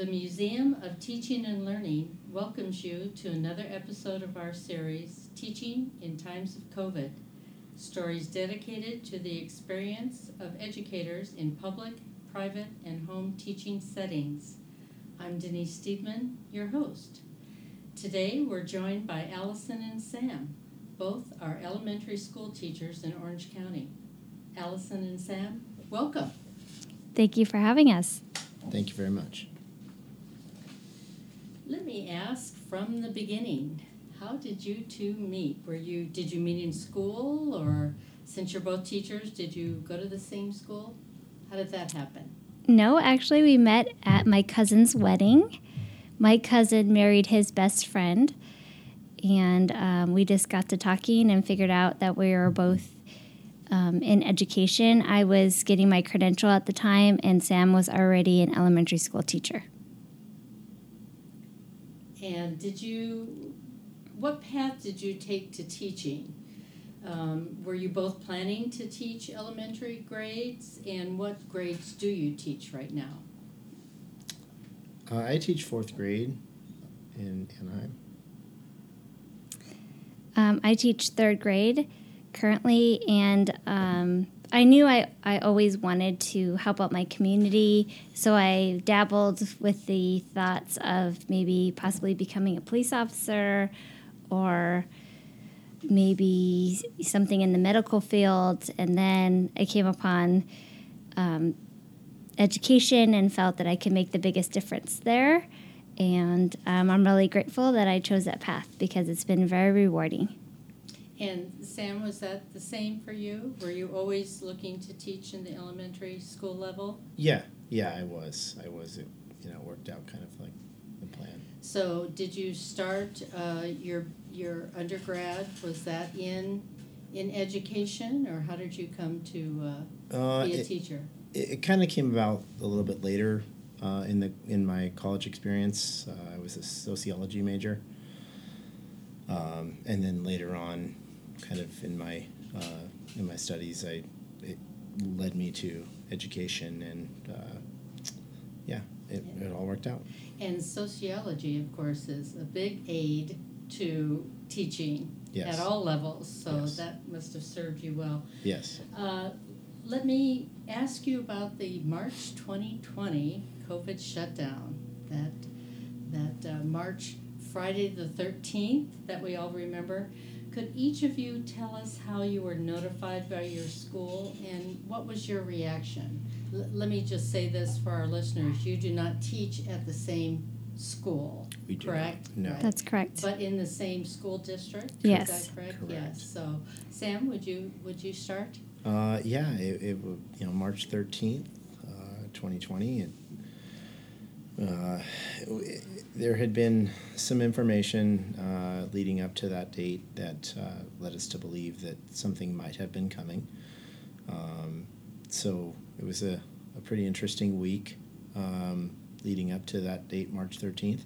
The Museum of Teaching and Learning welcomes you to another episode of our series, Teaching in Times of COVID. Stories dedicated to the experience of educators in public, private, and home teaching settings. I'm Denise Steedman, your host. Today we're joined by Alison and Sam. Both are elementary school teachers in Orange County. Alison and Sam, welcome. Thank you for having us. Thank you very much. Let me ask from the beginning, how did you two meet? Were you did you meet in school or since you're both teachers, did you go to the same school? How did that happen? No, actually we met at my cousin's wedding. My cousin married his best friend and um, we just got to talking and figured out that we were both um, in education. I was getting my credential at the time, and Sam was already an elementary school teacher. And did you, what path did you take to teaching? Um, were you both planning to teach elementary grades, and what grades do you teach right now? Uh, I teach fourth grade in Anaheim. Um, I teach third grade currently, and um, I knew I, I always wanted to help out my community, so I dabbled with the thoughts of maybe possibly becoming a police officer or maybe something in the medical field. And then I came upon um, education and felt that I could make the biggest difference there. And um, I'm really grateful that I chose that path because it's been very rewarding. And Sam, was that the same for you? Were you always looking to teach in the elementary school level? Yeah, yeah, I was. I was. It, you know, worked out kind of like the plan. So, did you start uh, your your undergrad? Was that in in education, or how did you come to uh, uh, be a it, teacher? It, it kind of came about a little bit later uh, in the in my college experience. Uh, I was a sociology major, um, and then later on, kind of in my uh, in my studies, I it led me to education, and uh, yeah, it, yeah. it all worked out. And sociology, of course, is a big aid to teaching yes. at all levels. So yes. that must have served you well. Yes. Uh, let me ask you about the March 2020 COVID shutdown. That that uh, March Friday the 13th that we all remember. Could each of you tell us how you were notified by your school and what was your reaction? L- let me just say this for our listeners you do not teach at the same school, we do correct? Not. No. Right. That's correct. But in the same school district? Yes. Is that correct? correct. Yes. So, Sam, would you would you start? Uh, yeah, it, it you know March thirteenth, uh, twenty twenty, and uh, there had been some information uh, leading up to that date that uh, led us to believe that something might have been coming. Um, so it was a, a pretty interesting week um, leading up to that date, March 13th.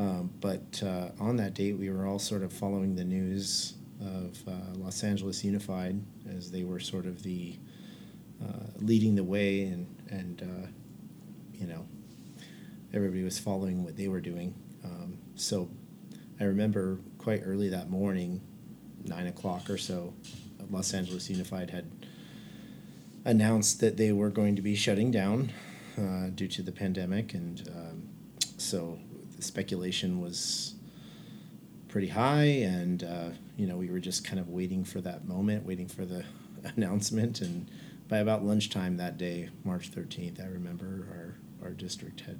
Um, but uh, on that date, we were all sort of following the news of uh, Los Angeles Unified as they were sort of the uh, leading the way and, and you know, everybody was following what they were doing. Um, so I remember quite early that morning, nine o'clock or so, Los Angeles Unified had announced that they were going to be shutting down uh, due to the pandemic, and um, so the speculation was pretty high, and uh, you know we were just kind of waiting for that moment, waiting for the announcement, and by about lunchtime that day, March thirteenth, I remember our our district had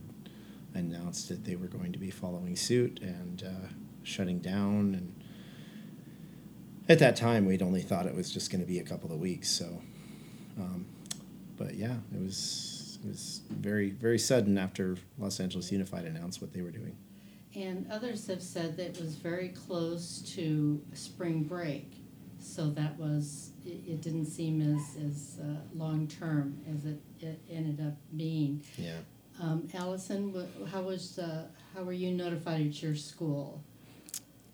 announced that they were going to be following suit and uh, shutting down. And at that time, we'd only thought it was just going to be a couple of weeks. So, um, but yeah, it was it was very very sudden after Los Angeles Unified announced what they were doing. And others have said that it was very close to spring break, so that was it, it didn't seem as as uh, long term as it, it ended up being. Yeah. Um, Alison, how was how were you notified at your school?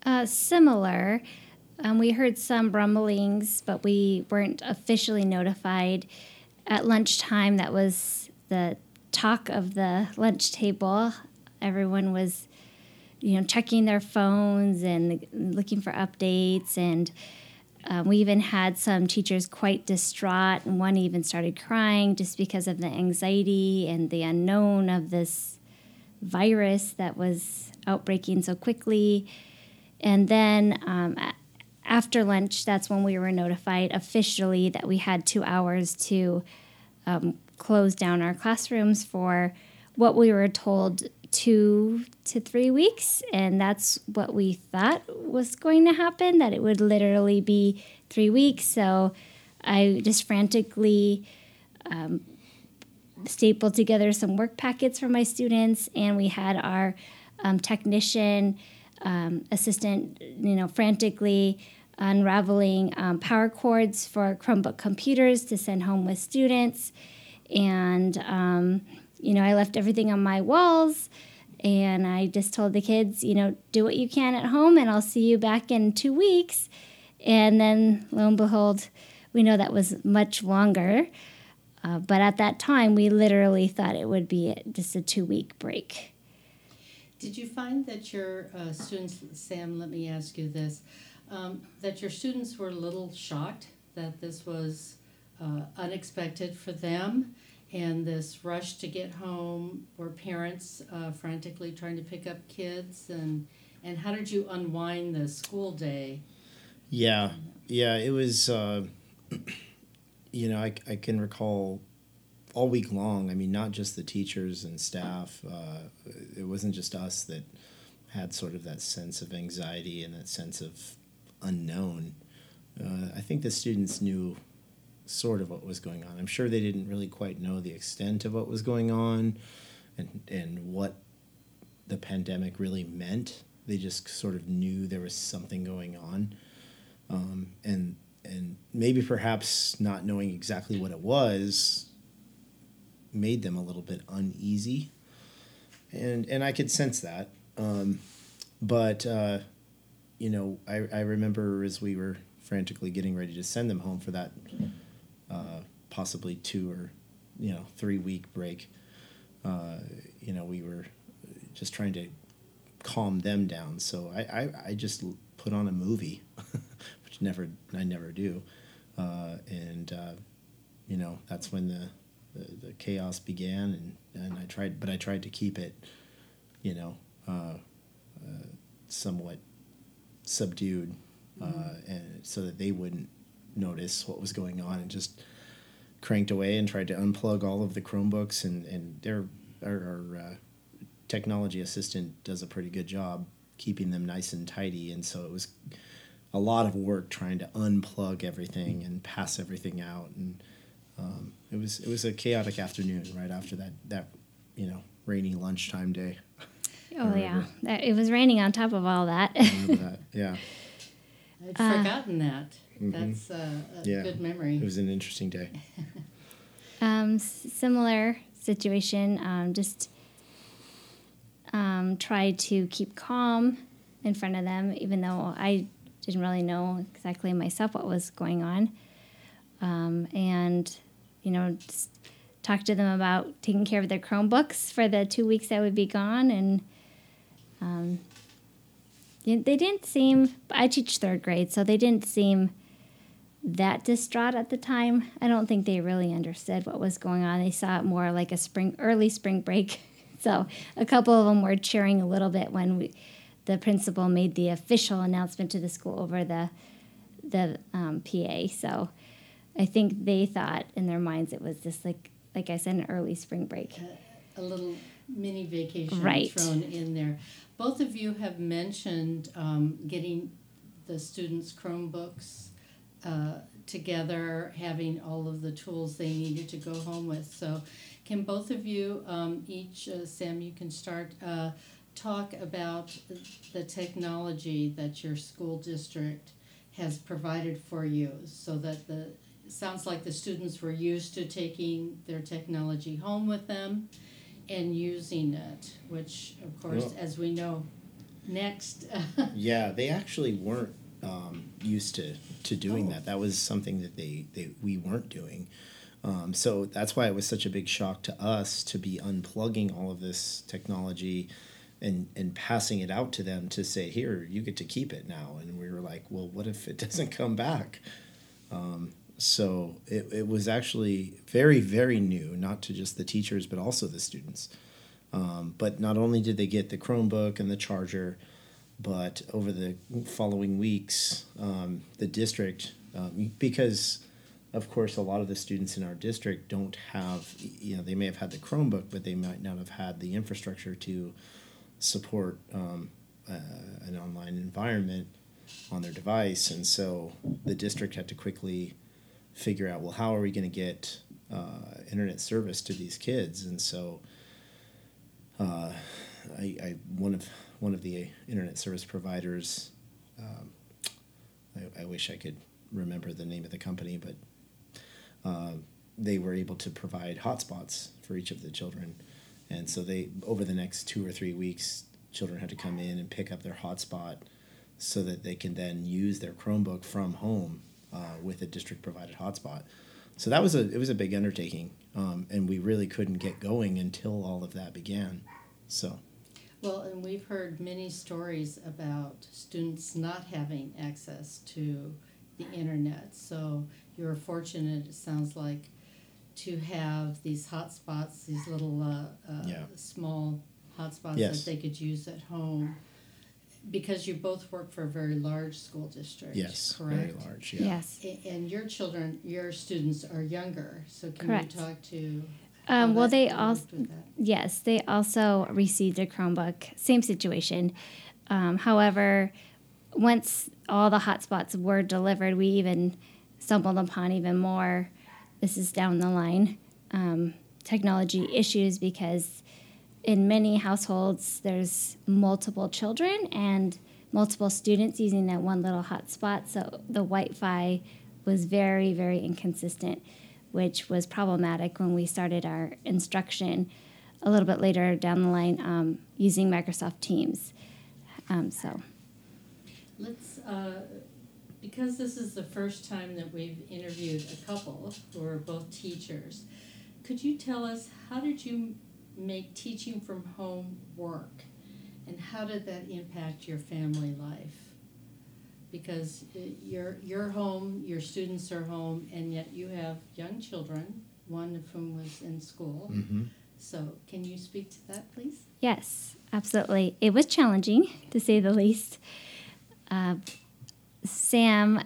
Uh, similar. Um, we heard some rumblings, but we weren't officially notified. At lunchtime, that was the talk of the lunch table. Everyone was, you know, checking their phones and looking for updates. And um, we even had some teachers quite distraught, and one even started crying just because of the anxiety and the unknown of this virus that was outbreaking so quickly. And then um, after lunch, that's when we were notified officially that we had two hours to um, close down our classrooms for what we were told two to three weeks. And that's what we thought was going to happen, that it would literally be three weeks. So I just frantically um, stapled together some work packets for my students, and we had our um, technician um, assistant, you know, frantically unraveling um, power cords for Chromebook computers to send home with students. And, um, you know, I left everything on my walls and I just told the kids, you know, do what you can at home and I'll see you back in two weeks. And then lo and behold, we know that was much longer. Uh, but at that time, we literally thought it would be just a two week break. Did you find that your uh, students, Sam, let me ask you this, um, that your students were a little shocked that this was uh, unexpected for them and this rush to get home were parents uh, frantically trying to pick up kids and and how did you unwind the school day yeah yeah it was uh, you know I, I can recall all week long i mean not just the teachers and staff uh, it wasn't just us that had sort of that sense of anxiety and that sense of unknown. Uh, I think the students knew sort of what was going on. I'm sure they didn't really quite know the extent of what was going on and, and what the pandemic really meant. They just sort of knew there was something going on. Um, and, and maybe perhaps not knowing exactly what it was made them a little bit uneasy. And, and I could sense that. Um, but uh, you know, I, I remember as we were frantically getting ready to send them home for that uh, possibly two or you know three week break. Uh, you know, we were just trying to calm them down. So I, I, I just put on a movie, which never I never do, uh, and uh, you know that's when the, the, the chaos began, and, and I tried, but I tried to keep it, you know, uh, uh, somewhat subdued, uh, mm-hmm. and so that they wouldn't notice what was going on, and just cranked away and tried to unplug all of the Chromebooks, and and their our, our uh, technology assistant does a pretty good job keeping them nice and tidy, and so it was a lot of work trying to unplug everything and pass everything out, and um, it was it was a chaotic afternoon right after that that you know rainy lunchtime day. Oh yeah, it was raining on top of all that. that. Yeah. I'd uh, forgotten that. Mm-hmm. That's uh, a yeah. good memory. It was an interesting day. um, similar situation. Um, just um, tried to keep calm in front of them, even though I didn't really know exactly myself what was going on. Um, and you know, just talk to them about taking care of their Chromebooks for the two weeks I would be gone, and um, they didn't seem, I teach third grade, so they didn't seem that distraught at the time. I don't think they really understood what was going on. They saw it more like a spring, early spring break. so a couple of them were cheering a little bit when we, the principal made the official announcement to the school over the the um, PA. So I think they thought in their minds it was just like, like I said, an early spring break. a little mini vacation right. thrown in there. Both of you have mentioned um, getting the students' Chromebooks uh, together, having all of the tools they needed to go home with. So, can both of you, um, each, uh, Sam, you can start, uh, talk about the technology that your school district has provided for you so that the sounds like the students were used to taking their technology home with them and using it, which, of course, well, as we know, next. yeah, they actually weren't um, used to, to doing oh. that. That was something that they, they we weren't doing. Um, so that's why it was such a big shock to us to be unplugging all of this technology and and passing it out to them to say, here, you get to keep it now. And we were like, well, what if it doesn't come back? Um, so it, it was actually very, very new, not to just the teachers, but also the students. Um, but not only did they get the Chromebook and the charger, but over the following weeks, um, the district, um, because of course, a lot of the students in our district don't have, you know, they may have had the Chromebook, but they might not have had the infrastructure to support um, uh, an online environment on their device. And so the district had to quickly figure out, well, how are we going to get uh, internet service to these kids? And so uh, I, I, one of one of the internet service providers, um, I, I, wish I could remember the name of the company, but uh, they were able to provide hotspots for each of the children. And so they, over the next two or three weeks, children had to come in and pick up their hotspot so that they can then use their Chromebook from home uh, with a district provided hotspot. So that was a it was a big undertaking, um, and we really couldn't get going until all of that began. So. Well, and we've heard many stories about students not having access to the internet. So you're fortunate. It sounds like to have these hotspots, these little uh, uh, yeah. small hotspots yes. that they could use at home because you both work for a very large school district. Yes, correct. Very large. Yeah. Yes. And your children, your students are younger, so can correct. you talk to? Um, well, they also yes, they also received a Chromebook. Same situation. Um, however, once all the hotspots were delivered, we even stumbled upon even more. This is down the line um, technology issues because in many households, there's multiple children and multiple students using that one little hotspot. So the Wi Fi was very, very inconsistent, which was problematic when we started our instruction a little bit later down the line um, using Microsoft Teams. Um, so let's, uh, because this is the first time that we've interviewed a couple who are both teachers, could you tell us how did you make teaching from home work? And how did that impact your family life? Because you're, you're home, your students are home, and yet you have young children, one of whom was in school. Mm-hmm. So, can you speak to that, please? Yes, absolutely. It was challenging, to say the least. Uh, Sam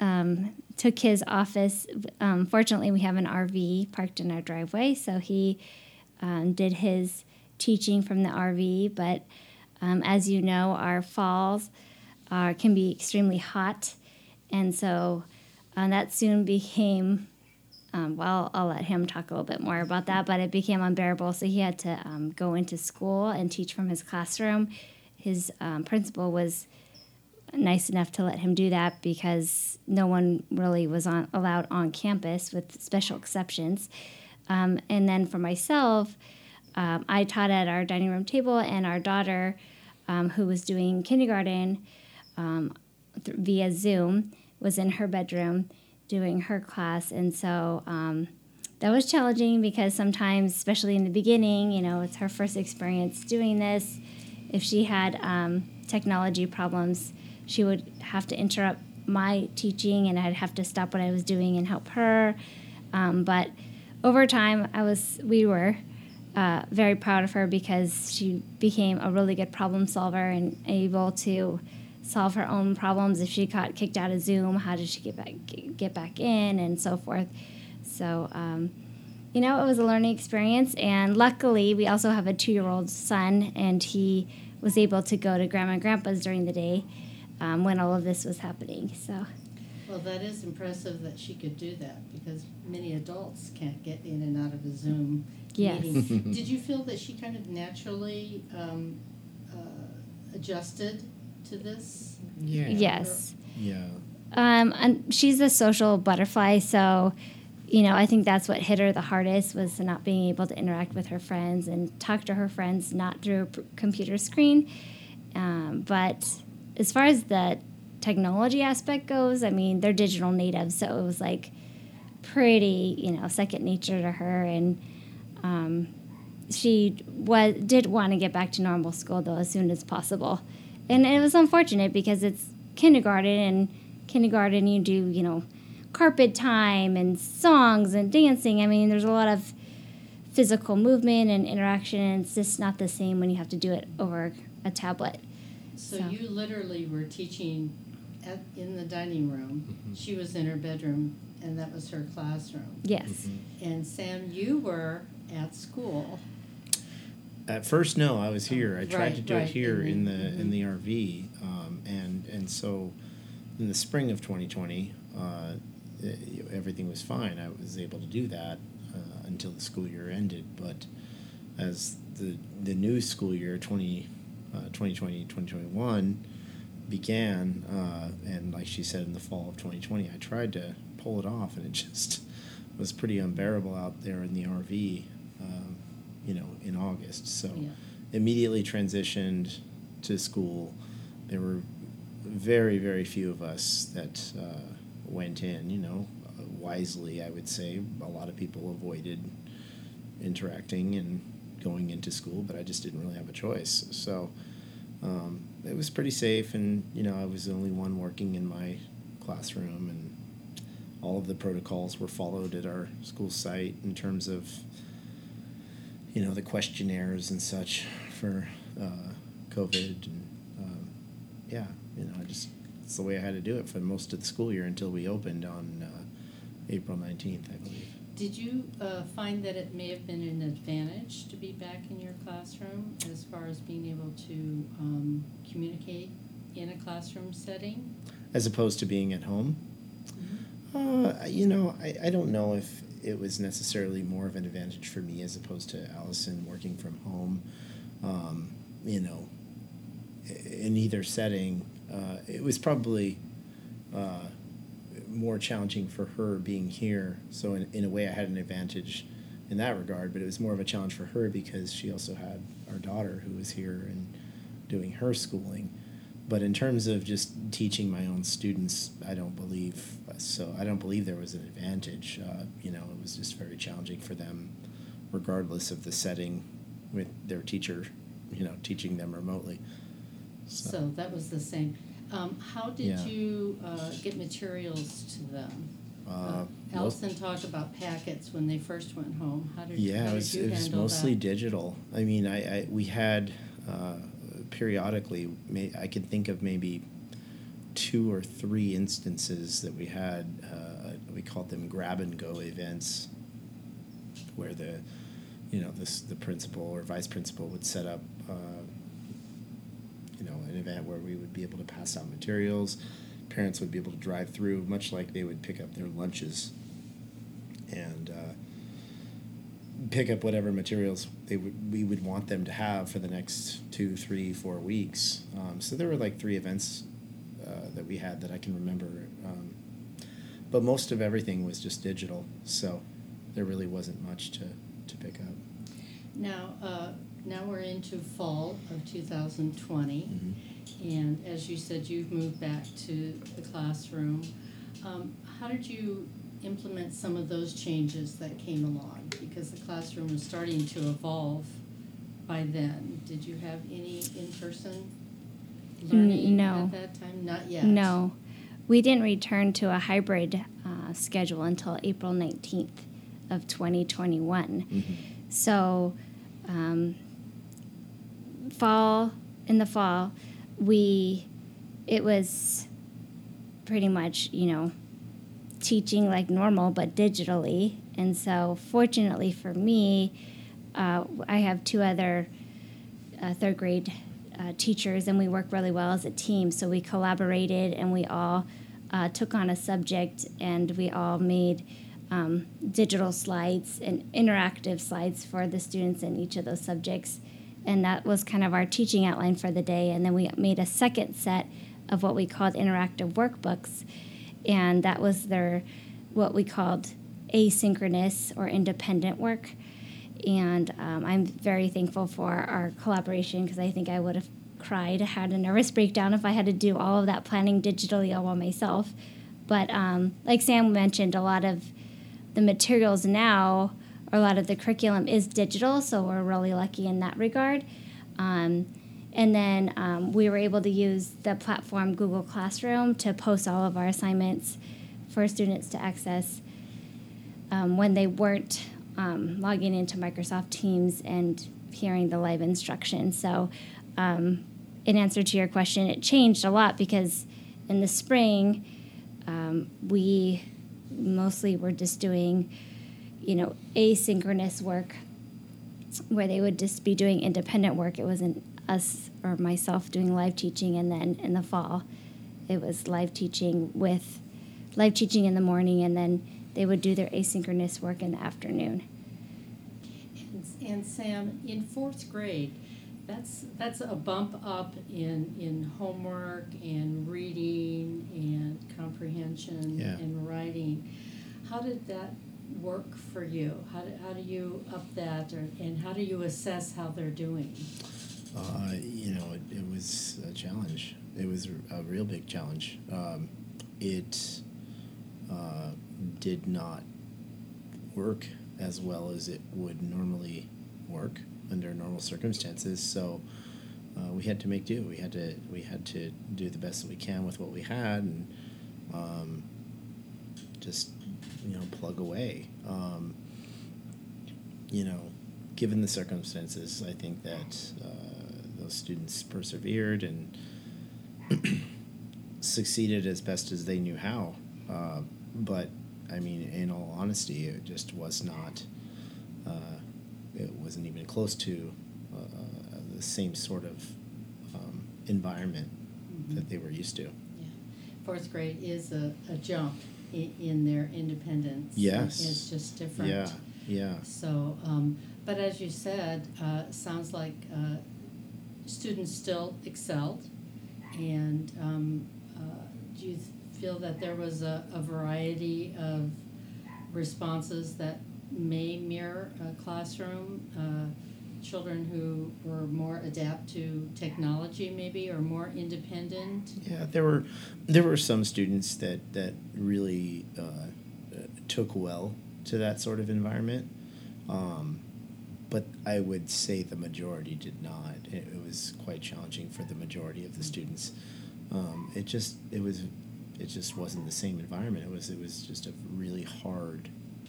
um, took his office. Um, fortunately, we have an RV parked in our driveway, so he um, did his teaching from the RV. But um, as you know, our falls are, can be extremely hot, and so uh, that soon became. Um, well, I'll let him talk a little bit more about that, but it became unbearable. So he had to um, go into school and teach from his classroom. His um, principal was nice enough to let him do that because no one really was on, allowed on campus with special exceptions. Um, and then for myself, um, I taught at our dining room table, and our daughter, um, who was doing kindergarten um, th- via Zoom, was in her bedroom doing her class. And so um, that was challenging because sometimes, especially in the beginning, you know, it's her first experience doing this. If she had um, technology problems, she would have to interrupt my teaching, and I'd have to stop what I was doing and help her. but over time, I was we were uh, very proud of her because she became a really good problem solver and able to solve her own problems. If she got kicked out of Zoom, how did she get back get back in and so forth. So. Um, you know, it was a learning experience, and luckily, we also have a two year old son, and he was able to go to grandma and grandpa's during the day um, when all of this was happening. So well, that is impressive that she could do that because many adults can't get in and out of a Zoom yes. meeting. Did you feel that she kind of naturally um, uh, adjusted to this? Yeah. Yes. Yeah. Um, and she's a social butterfly, so you know I think that's what hit her the hardest was not being able to interact with her friends and talk to her friends not through a computer screen. Um, but as far as the technology aspect goes, I mean, they're digital natives, so it was like pretty, you know, second nature to her, and um, she was did want to get back to normal school though as soon as possible, and it was unfortunate because it's kindergarten and kindergarten you do you know carpet time and songs and dancing. I mean, there's a lot of physical movement and interaction, and it's just not the same when you have to do it over a tablet. So, So- you literally were teaching at, in the dining room. Mm-hmm. She was in her bedroom, and that was her classroom. Yes. And Sam, you were at school. At first, no, I was here. I tried Right, to do it right, here and in the then- in the RV, um, and and so in the spring of 2020, uh, it- everything was fine. I was able to do that uh, until the school year ended. But as the the new school year 20, uh, 2020 2021 began, uh, and like she said in the fall of 2020, I tried to pull it off, and it just was pretty unbearable out there in the RV. Um, you know, in August. So Yeah. immediately transitioned to school. There were very, very few of us that uh, went in, you know, wisely, I would say. A lot of people avoided interacting and going into school, but I just didn't really have a choice. So um, it was pretty safe, and, you know, I was the only one working in my classroom, and all of the protocols were followed at our school site in terms of you know the questionnaires and such for uh, COVID and um, yeah, you know, I just it's the way I had to do it for most of the school year until we opened on uh, April nineteenth, I believe. Did you uh, find that it may have been an advantage to be back in your classroom as far as being able to um, communicate in a classroom setting? As opposed to being at home, uh, you know, I, I don't know if it was necessarily more of an advantage for me as opposed to Alison working from home. Um, you know, in either setting, uh, it was probably uh, more challenging for her being here. So in, in a way, I had an advantage in that regard. But it was more of a challenge for her because she also had our daughter who was here and doing her schooling. But in terms of just teaching my own students, I don't believe so. I don't believe there was an advantage. Uh, you know, it was just very challenging for them, regardless of the setting, with their teacher, you know, teaching them remotely. So that was the same. Um, how did Yeah. you uh, get materials to them? Uh, most- Alison talked about packets when they first went home. How did, Yeah, how it did was, you it was mostly that? digital. I mean, I, I we had uh, periodically. May, I can think of maybe two or three instances that we had. Uh, we called them grab and go events, where the, you know, this the principal or vice principal would set up. Uh, you know, an event where we would be able to pass out materials. Parents would be able to drive through, much like they would pick up their lunches, and. Uh, pick up whatever materials they would we would want them to have for the next two, three, four weeks. Um, so there were like three events uh, that we had that I can remember, um, but most of everything was just digital. So there really wasn't much to to pick up. Now, uh, now we're into fall of 2020, Mm-hmm. and as you said, you've moved back to the classroom. Um, how did you implement some of those changes that came along? Because the classroom was starting to evolve by then. Did you have any in-person learning no. at that time? Not yet. No, we didn't return to a hybrid uh, schedule until April 19th of 2021. Mm-hmm. So, um, fall in the fall, we it was pretty much you know teaching like normal but digitally. And so, fortunately for me, uh, I have two other uh, third grade uh, teachers, and we work really well as a team. So we collaborated, and we all uh, took on a subject, and we all made um, digital slides and interactive slides for the students in each of those subjects. And that was kind of our teaching outline for the day. And then we made a second set of what we called interactive workbooks, and that was their what we called asynchronous or independent work. And um, I'm very thankful for our collaboration because I think I would have cried, had a nervous breakdown if I had to do all of that planning digitally all by myself. But um, like Sam mentioned, a lot of the materials now, or a lot of the curriculum is digital, so we're really lucky in that regard. Um, and then um, we were able to use the platform Google Classroom to post all of our assignments for students to access um, when they weren't um, logging into Microsoft Teams and hearing the live instruction. So, um, in answer to your question, it changed a lot because in the spring, um, we mostly were just doing, you know, asynchronous work where they would just be doing independent work. It wasn't us or myself doing live teaching, and then in the fall, it was live teaching with live teaching in the morning, and then they would do their asynchronous work in the afternoon. And, and Sam, in fourth grade, that's that's a bump up in in homework and reading and comprehension Yeah. and writing. How did that work for you? How do, how do you up that, or, and how do you assess how they're doing? Uh, you know, it, it was a challenge. It was a real big challenge. Um, it uh, did not work as well as it would normally work under normal circumstances. So uh, we had to make do. We had to we had to do the best that we can with what we had, and um, just you know plug away. Um, you know, given the circumstances, I think that uh, those students persevered and succeeded as best as they knew how. Uh, but I mean, in all honesty, it just was not. Uh, it wasn't even close to uh, the same sort of um, environment that they were used to. Yeah. Fourth grade is a, a jump in, in their independence. Yes. It's just different. Yeah, yeah. So, um, but as you said, uh, sounds like uh, students still excelled. And um, uh, do you feel that there was a, a variety of responses that may mirror a classroom? Uh, children who were more adapt to technology, maybe, or more independent. Yeah, there were there were some students that that really uh, uh, took well to that sort of environment, um, but I would say the majority did not. It, it was quite challenging for the majority of the students. Um, it just it was it just wasn't the same environment. It was it was just a really hard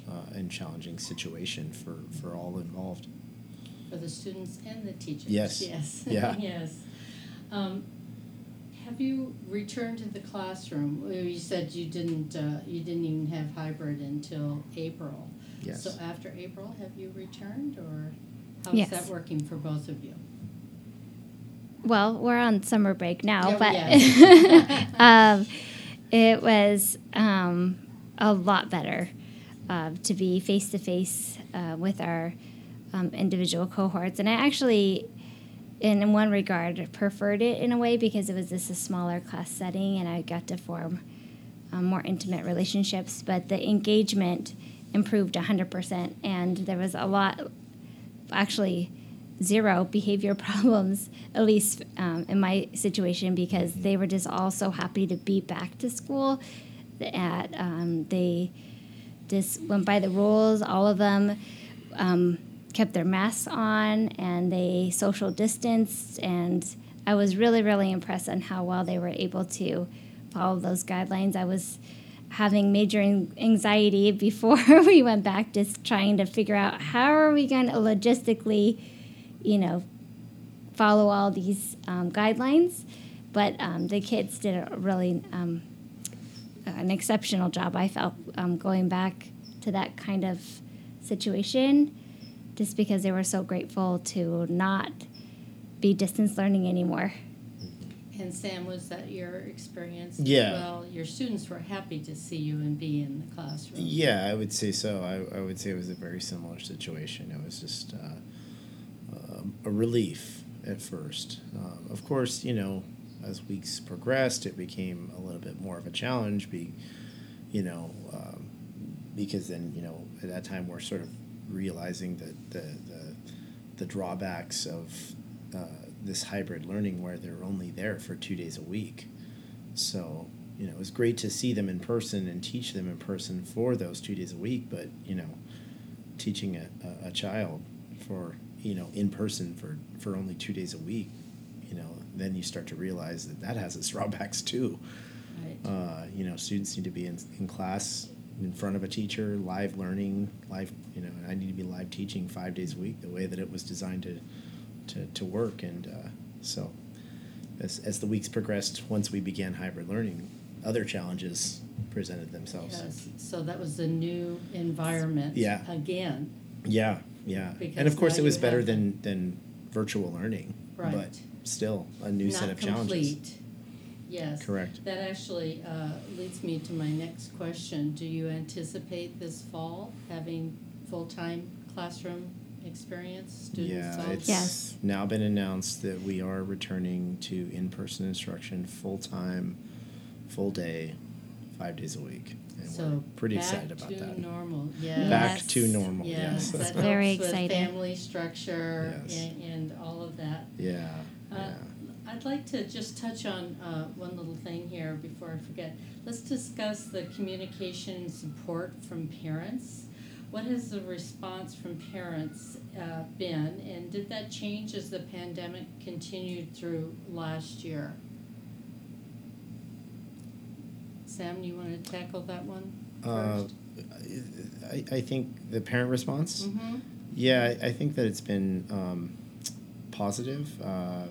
uh, and challenging situation for for all involved. For the students and the teachers. Yes. Yes. Yeah. yes. Um, have you returned to the classroom? You said you didn't. Uh, you didn't even have hybrid until April. Yes. So after April, have you returned, or how's Yes. that working for both of you? Well, we're on summer break now, Yeah, but yes. um, it was um, a lot better uh, to be face to face with our um, individual cohorts. And I actually, in one regard, preferred it in a way because it was just a smaller class setting and I got to form um, more intimate relationships. But the engagement improved 100%, and there was a lot, actually, zero behavior problems, at least um, in my situation, because they were just all so happy to be back to school. That um, they just went by the rules, all of them um, kept their masks on, and they social distanced. And I was really, really impressed on how well they were able to follow those guidelines. I was having major anxiety before we went back, just trying to figure out how are we going to logistically you know, follow all these um, guidelines. But um, the kids did a really um, an exceptional job. I felt um, going back to that kind of situation, just because they were so grateful to not be distance learning anymore. And Sam, was that your experience? Yeah. Well, your students were happy to see you and be in the classroom. Yeah, I would say so. I, I would say it was a very similar situation. It was just uh, uh, a relief at first. Um, of course, you know, as weeks progressed, it became a little bit more of a challenge. Be, you know, um, because then you know at that time we're sort of realizing that the the, the drawbacks of uh, this hybrid learning where they're only there for two days a week. So you know, it was great to see them in person and teach them in person for those two days a week. But you know, teaching a, a, child for you know in person for for only two days a week, you know, then you start to realize that that has its drawbacks too. Right. Uh, you know, students need to be in, in class in front of a teacher, live learning, live. You know, I need to be live teaching five days a week, the way that it was designed to to, to work. And uh, so, as as the weeks progressed, once we began hybrid learning, other challenges presented themselves. Yes, so that was the new environment. Yeah. Again, Yeah, yeah. Because and of course, it was better than than virtual learning. Right. But still, a new set not of challenges. complete. Yes. Correct. That actually uh, leads me to my next question. Do you anticipate this fall having full-time classroom experience, students? Yeah, it's Yes. now been announced that we are returning to in-person instruction full-time, full day, five days a week. And So we're pretty excited back about to that. normal, yes. Back Yes. to normal, Yes, yes. that Very helps with exciting. family structure Yes. and, and all of that. yeah, Uh, yeah. I'd like to just touch on uh, one little thing here before I forget. Let's discuss the communication and support from parents. What has the response from parents uh, been, and did that change as the pandemic continued through last year? Sam, you want to tackle that one Uh. I, I think the parent response. mm-hmm. Yeah, I, I think that it's been um, positive, uh,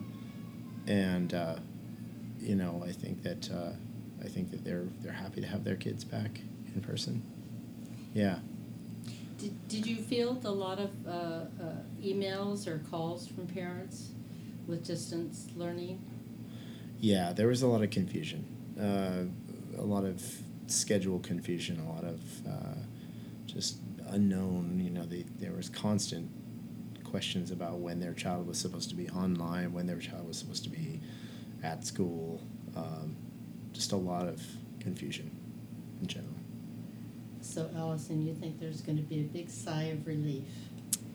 and uh, you know, I think that uh, I think that they're they're happy to have their kids back in person. Yeah, Did, did you field a lot of uh, uh, emails or calls from parents with distance learning? yeah. There was a lot of confusion, uh, a lot of schedule confusion, a lot of uh, just unknown. You know, there was constant questions about when their child was supposed to be online, when their child was supposed to be at school. Um, just a lot of confusion in general. So Alison, you think there's going to be a big sigh of relief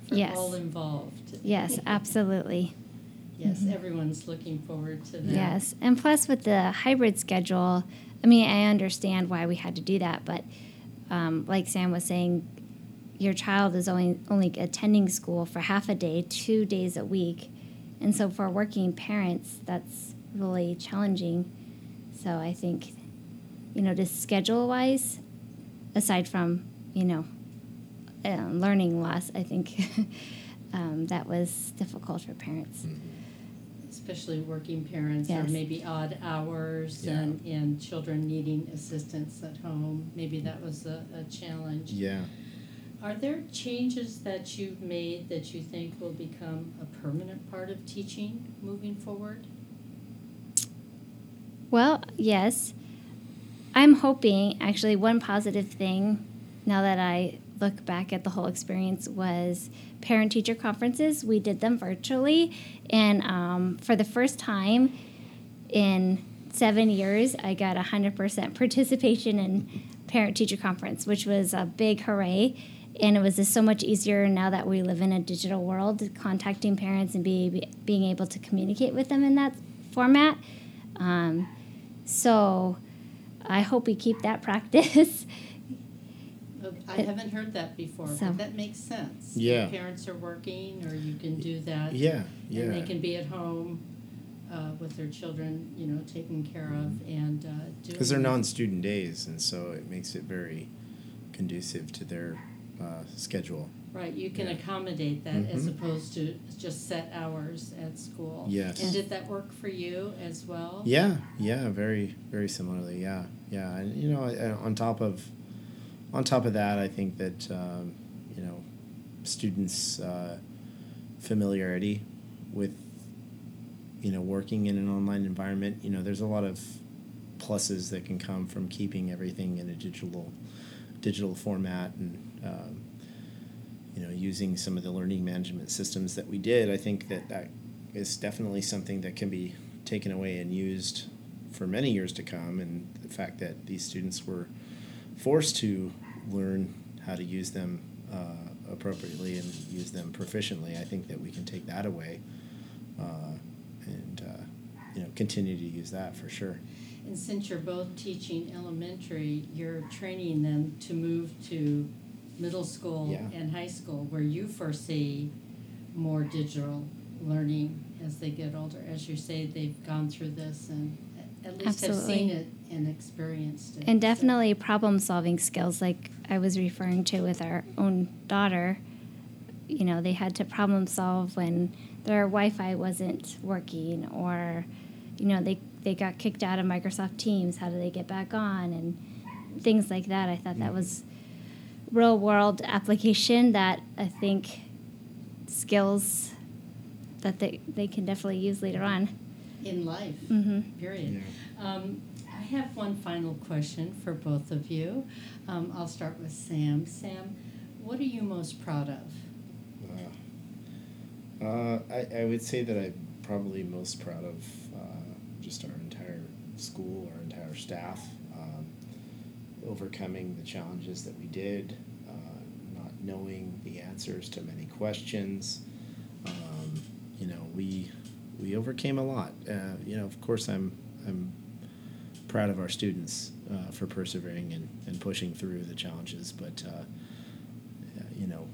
for Yes. all involved? Yes, absolutely. Yes, Mhm. everyone's looking forward to that. Yes, and plus with the hybrid schedule, I mean, I understand why we had to do that, but um, like Sam was saying, your child is only only attending school for half a day, two days a week, and so for working parents, that's really challenging. So I think, you know, just schedule wise, aside from you know, uh, learning loss, I think um, that was difficult for parents. Especially working parents or maybe odd hours Yeah. and, and children needing assistance at home. Maybe that was a, a challenge. Yeah. Are there changes that you've made that you think will become a permanent part of teaching moving forward? Well, yes. I'm hoping, actually, one positive thing now that I look back at the whole experience was parent teacher conferences. We did them virtually, and um, for the first time in seven years, I got 100% participation in parent teacher conference, which was a big hooray. And it was just so much easier now that we live in a digital world, contacting parents and be, being able to communicate with them in that format. Um, so I hope we keep that practice. I haven't heard that before, So- but that makes sense. Yeah. Parents are working, or you can do that. Yeah. Yeah. And they can be at home uh, with their children, you know, taken care of and uh, doing. Because they're non-student days, and so it makes it very conducive to their uh, schedule. Right, you can Yeah. accommodate that as Mhm. opposed to just set hours at school. Yes. And did that work for you as well? Yeah, yeah, very, very similarly. Yeah, yeah, and you know, on top of, on top of that, I think that um, you know, students' uh, familiarity with, you know, working in an online environment. You know, there's a lot of pluses that can come from keeping everything in a digital, digital format and. Um, you know, using some of the learning management systems that we did, I think that that is definitely something that can be taken away and used for many years to come. And the fact that these students were forced to learn how to use them uh, appropriately and use them proficiently, I think that we can take that away. Uh, and uh, you know continue to use that for sure. And since you're both teaching elementary, you're training them to move to middle school Yeah. and high school, where you foresee more digital learning as they get older. As you say, they've gone through this and at least have seen it and experienced it. And So- definitely problem solving skills, like I was referring to with our own daughter. You know, they had to problem solve when their Wi Fi wasn't working, or, you know, they, they got kicked out of Microsoft Teams. How do they get back on? And things like that. I thought that mm. was real world application that I think skills that they, they can definitely use later on. in life. hmm Period. Um, I have one final question for both of you. Um, I'll start with Sam. Sam, what are you most proud of? Uh, uh, I, I would say that I'm probably most proud of uh, just our entire school, our entire staff, overcoming the challenges that we did, uh, not knowing the answers to many questions. Um, you know, we we overcame a lot. Uh, you know, of course, I'm I'm proud of our students uh, for persevering and, and pushing through the challenges, but uh, you know,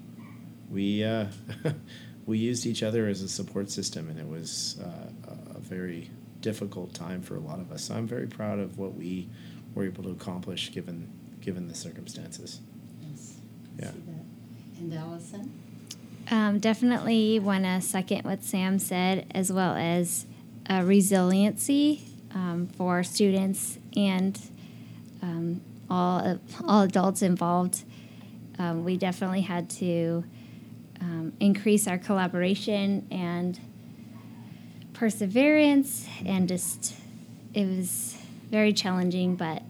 we uh, we used each other as a support system, and it was uh, a very difficult time for a lot of us. So I'm very proud of what we were able to accomplish given given the circumstances. Yes. Yeah. And Alison? Um, definitely want to second what Sam said, as well as uh, resiliency um, for students and um, all all adults involved. Um, we definitely had to um, increase our collaboration and perseverance, and just it was very challenging, but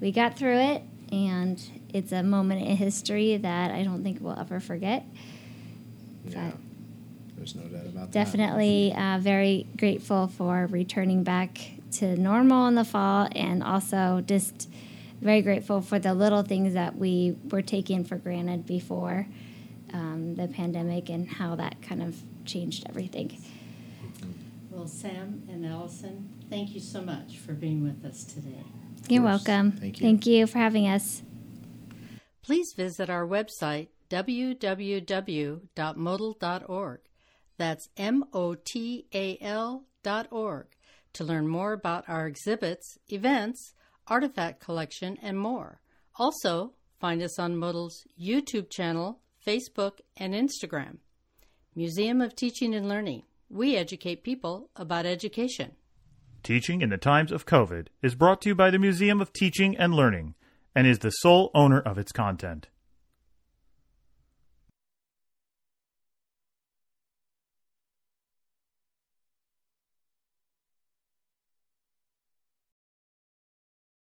we got through it, and it's a moment in history that I don't think we'll ever forget. Yeah, But- there's no doubt about that. Definitely uh, very grateful for returning back to normal in the fall and also just very grateful for the little things that we were taking for granted before um, the pandemic and how that kind of changed everything. Well, Sam and Alison, thank you so much for being with us today. You're welcome. Thank you. Thank you for having us. Please visit our website, www.motal.org. That's M O T A L dot org to learn more about our exhibits, events, artifact collection, and more. Also, find us on MOTAL's YouTube channel, Facebook, and Instagram. Museum of Teaching and Learning. We educate people about education. Teaching in the Times of COVID is brought to you by the Museum of Teaching and Learning and is the sole owner of its content.